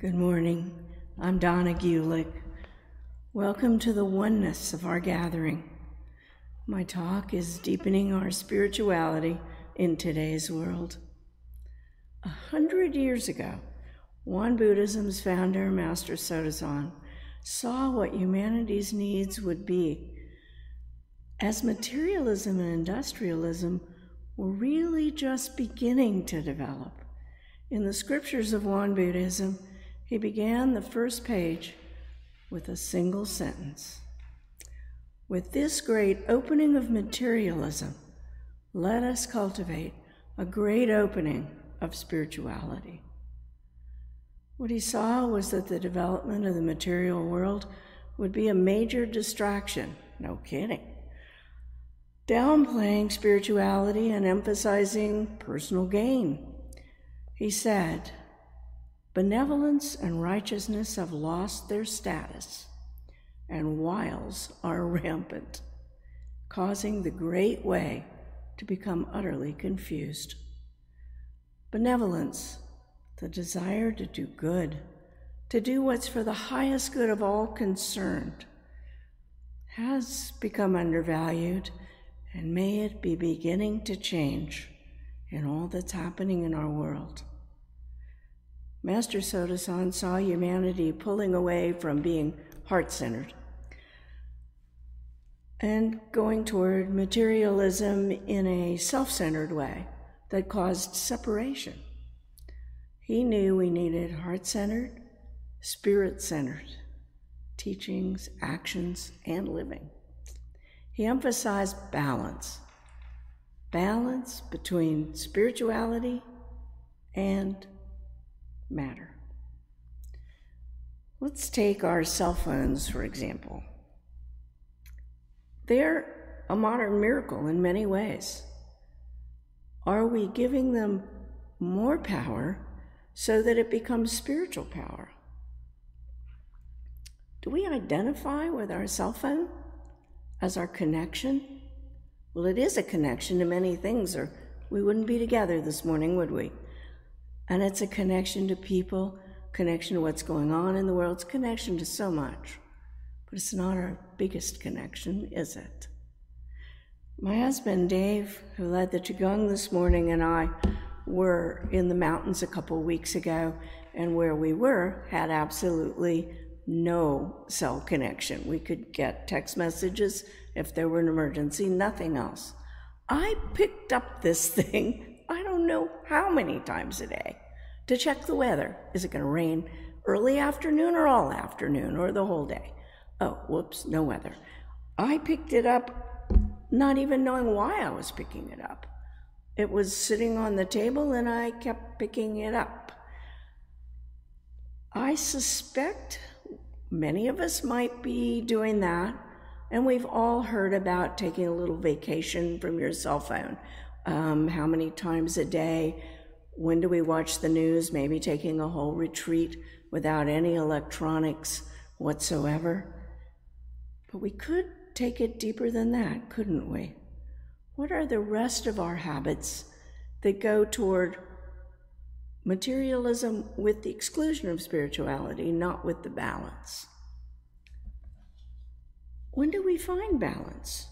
Good morning. I'm Donna Gulick. Welcome to the oneness of our gathering. My talk is deepening our spirituality in today's world. A hundred years ago, Won Buddhism's founder, Master Sotaesan, saw what humanity's needs would be. As materialism and industrialism were really just beginning to develop. In the scriptures of Won Buddhism, he began the first page with a single sentence. With this great opening of materialism, let us cultivate a great opening of spirituality. What he saw was that the development of the material world would be a major distraction. No kidding. Downplaying spirituality and emphasizing personal gain. He said, Benevolence and righteousness have lost their status, and wiles are rampant, causing the great way to become utterly confused. Benevolence, the desire to do good, to do what's for the highest good of all concerned, has become undervalued, and may it be beginning to change in all that's happening in our world. Master Sotaesan saw humanity pulling away from being heart centered and going toward materialism in a self centered way that caused separation. He knew we needed heart centered, spirit centered teachings, actions, and living. He emphasized balance balance between spirituality and matter. Let's take our cell phones, for example. They're a modern miracle in many ways. Are we giving them more power so that it becomes spiritual power? Do we identify with our cell phone as our connection? Well, it is a connection to many things, or we wouldn't be together this morning, would we? And it's a connection to people, connection to what's going on in the world, it's connection to so much. But it's not our biggest connection, is it? My husband, Dave, who led the Qigong this morning, and I were in the mountains a couple weeks ago, and where we were had absolutely no cell connection. We could get text messages if there were an emergency, nothing else. I picked up this thing I don't know how many times a day to check the weather. Is it going to rain early afternoon or all afternoon or the whole day? Oh, whoops, no weather. I picked it up not even knowing why I was picking it up. It was sitting on the table and I kept picking it up. I suspect many of us might be doing that, and we've all heard about taking a little vacation from your cell phone um, how many times a day, when do we watch the news, maybe taking a whole retreat without any electronics whatsoever. But we could take it deeper than that, couldn't we? What are the rest of our habits that go toward materialism with the exclusion of spirituality, not with the balance? When do we find balance?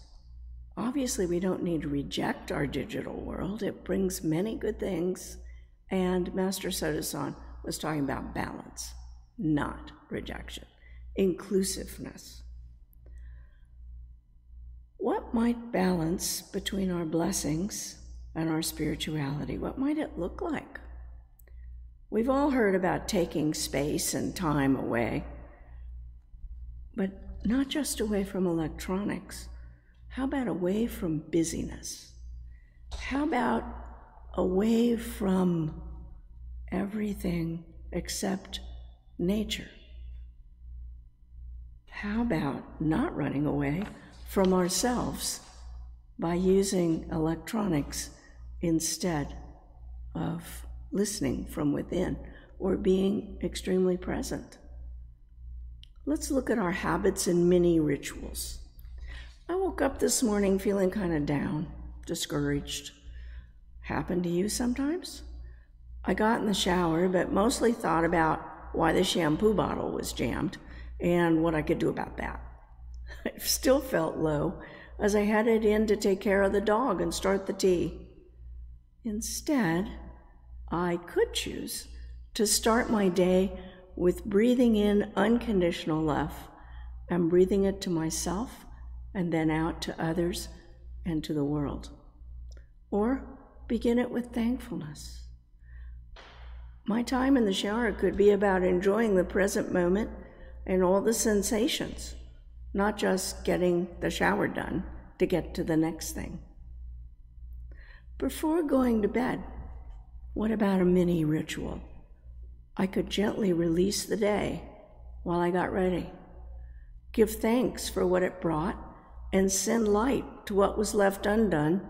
Obviously, we don't need to reject our digital world. It brings many good things. And Master Sotaesan was talking about balance, not rejection, inclusiveness. What might balance between our blessings and our spirituality? What might it look like? We've all heard about taking space and time away, but not just away from electronics how about away from busyness? How about away from everything except nature? How about not running away from ourselves by using electronics instead of listening from within or being extremely present? Let's look at our habits and mini rituals. I woke up this morning feeling kind of down, discouraged. Happen to you sometimes? I got in the shower, but mostly thought about why the shampoo bottle was jammed and what I could do about that. I still felt low as I headed in to take care of the dog and start the tea. Instead, I could choose to start my day with breathing in unconditional love and breathing it to myself and then out to others and to the world. Or begin it with thankfulness. My time in the shower could be about enjoying the present moment and all the sensations, not just getting the shower done to get to the next thing. Before going to bed, what about a mini ritual? I could gently release the day while I got ready, give thanks for what it brought, and send light to what was left undone,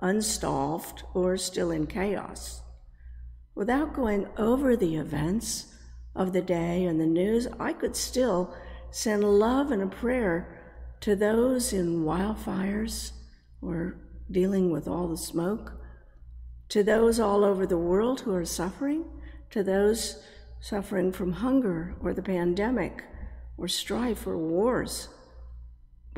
unsolved, or still in chaos. Without going over the events of the day and the news, I could still send love and a prayer to those in wildfires or dealing with all the smoke, to those all over the world who are suffering, to those suffering from hunger or the pandemic or strife or wars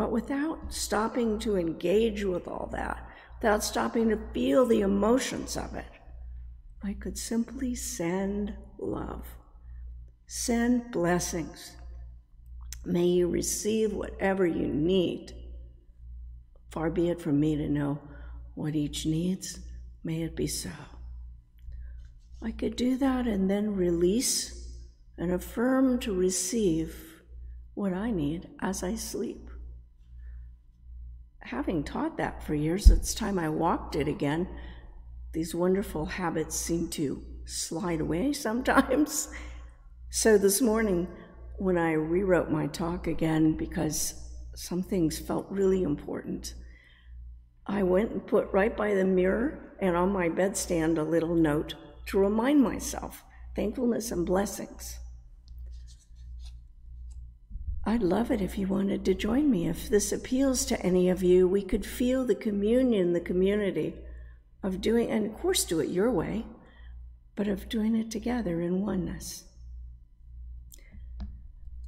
but without stopping to engage with all that, without stopping to feel the emotions of it, I could simply send love, send blessings. May you receive whatever you need. Far be it from me to know what each needs. May it be so. I could do that and then release and affirm to receive what I need as I sleep having taught that for years, it's time I walked it again. These wonderful habits seem to slide away sometimes. So this morning, when I rewrote my talk again because some things felt really important, I went and put right by the mirror and on my bedstand a little note to remind myself thankfulness and blessings. I'd love it if you wanted to join me. If this appeals to any of you, we could feel the communion, the community of doing, and of course, do it your way, but of doing it together in oneness.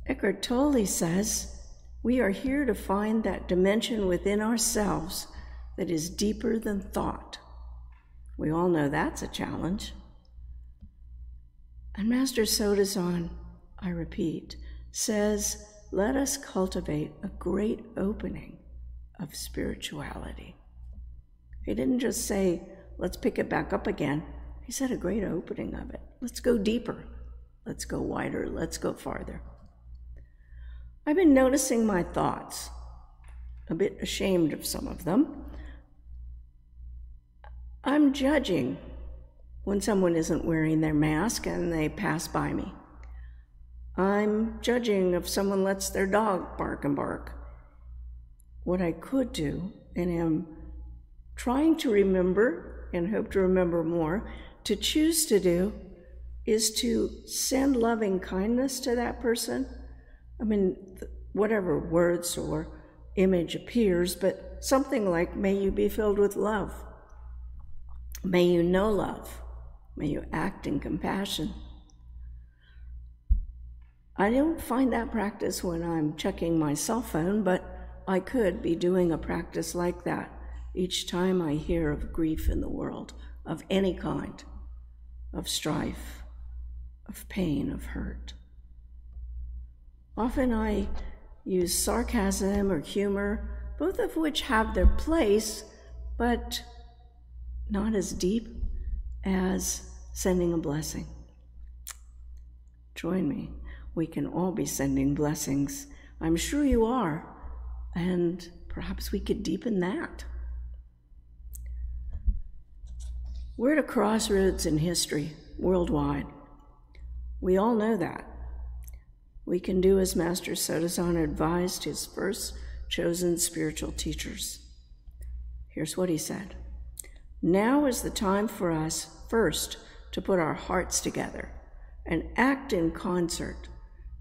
Eckhart Tolle says, We are here to find that dimension within ourselves that is deeper than thought. We all know that's a challenge. And Master Sotaesan, I repeat, says, let us cultivate a great opening of spirituality. He didn't just say, let's pick it back up again. He said a great opening of it. Let's go deeper. Let's go wider. Let's go farther. I've been noticing my thoughts, a bit ashamed of some of them. I'm judging when someone isn't wearing their mask and they pass by me. I'm judging if someone lets their dog bark and bark. What I could do, and am trying to remember and hope to remember more, to choose to do is to send loving kindness to that person. I mean, whatever words or image appears, but something like, may you be filled with love. May you know love. May you act in compassion. I don't find that practice when I'm checking my cell phone, but I could be doing a practice like that each time I hear of grief in the world, of any kind, of strife, of pain, of hurt. Often I use sarcasm or humor, both of which have their place, but not as deep as sending a blessing. Join me we can all be sending blessings. I'm sure you are. And perhaps we could deepen that. We're at a crossroads in history worldwide. We all know that. We can do as Master Sotaesan advised his first chosen spiritual teachers. Here's what he said Now is the time for us first to put our hearts together and act in concert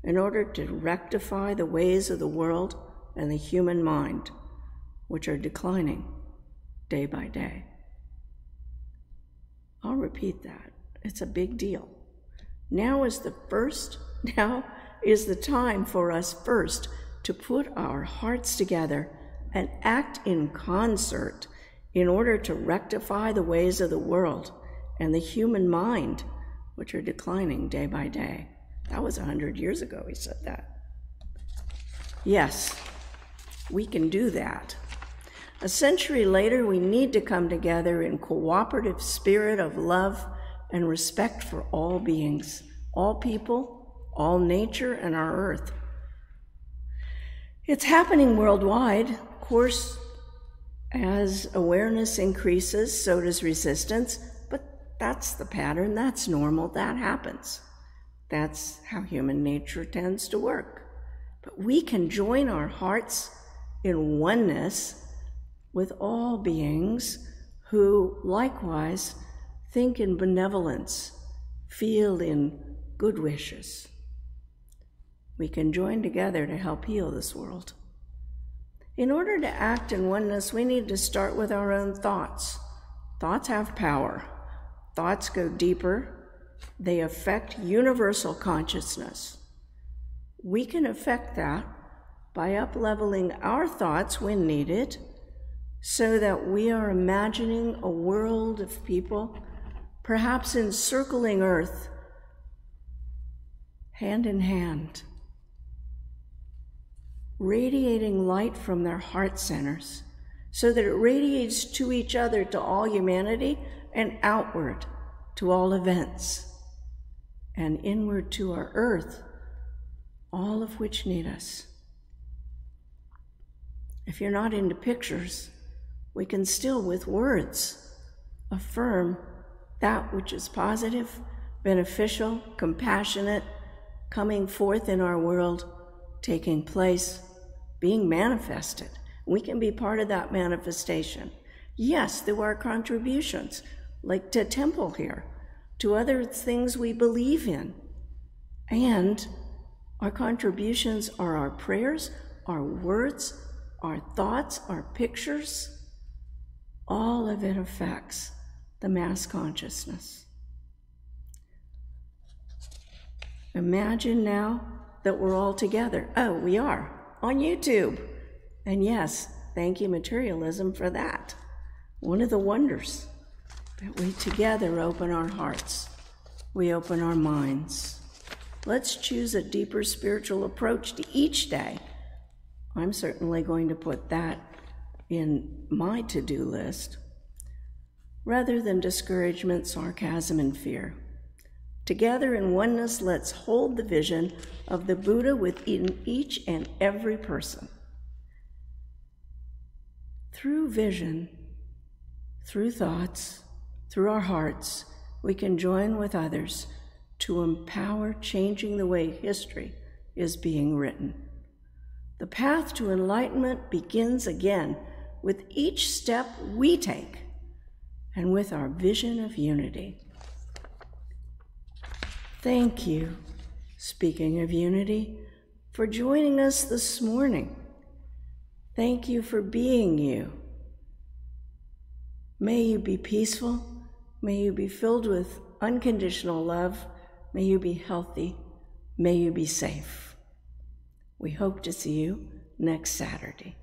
in order to rectify the ways of the world and the human mind, which are declining day by day. I'll repeat that. It's a big deal. Now is the first, now is the time for us first to put our hearts together and act in concert in order to rectify the ways of the world and the human mind, which are declining day by day. That was a hundred years ago he said that. Yes, we can do that. A century later, we need to come together in cooperative spirit of love and respect for all beings, all people, all nature, and our earth. It's happening worldwide. Of course, as awareness increases, so does resistance, but that's the pattern, that's normal, that happens. That's how human nature tends to work. But we can join our hearts in oneness with all beings who likewise think in benevolence, feel in good wishes. We can join together to help heal this world. In order to act in oneness, we need to start with our own thoughts. Thoughts have power, thoughts go deeper, they affect universal consciousness. We can affect that by upleveling our thoughts when needed so that we are imagining a world of people, perhaps encircling Earth, hand in hand, radiating light from their heart centers so that it radiates to each other, to all humanity, and outward to all events, and inward to our earth, all of which need us. If you're not into pictures, we can still, with words, affirm that which is positive, beneficial, compassionate, coming forth in our world, taking place, being manifested. We can be part of that manifestation. Yes, through our contributions, like to temple here, to other things we believe in. And our contributions are our prayers, our words, our thoughts, our pictures. All of it affects the mass consciousness. Imagine now that we're all together. Oh, we are on YouTube. And yes, thank you, materialism, for that. One of the wonders that we together open our hearts, we open our minds. Let's choose a deeper spiritual approach to each day. I'm certainly going to put that in my to do list rather than discouragement, sarcasm, and fear. Together in oneness, let's hold the vision of the Buddha within each and every person. Through vision, through thoughts, through our hearts, we can join with others to empower changing the way history is being written. The path to enlightenment begins again with each step we take and with our vision of unity. Thank you, speaking of unity, for joining us this morning. Thank you for being you. May you be peaceful. May you be filled with unconditional love. May you be healthy. May you be safe. We hope to see you next Saturday.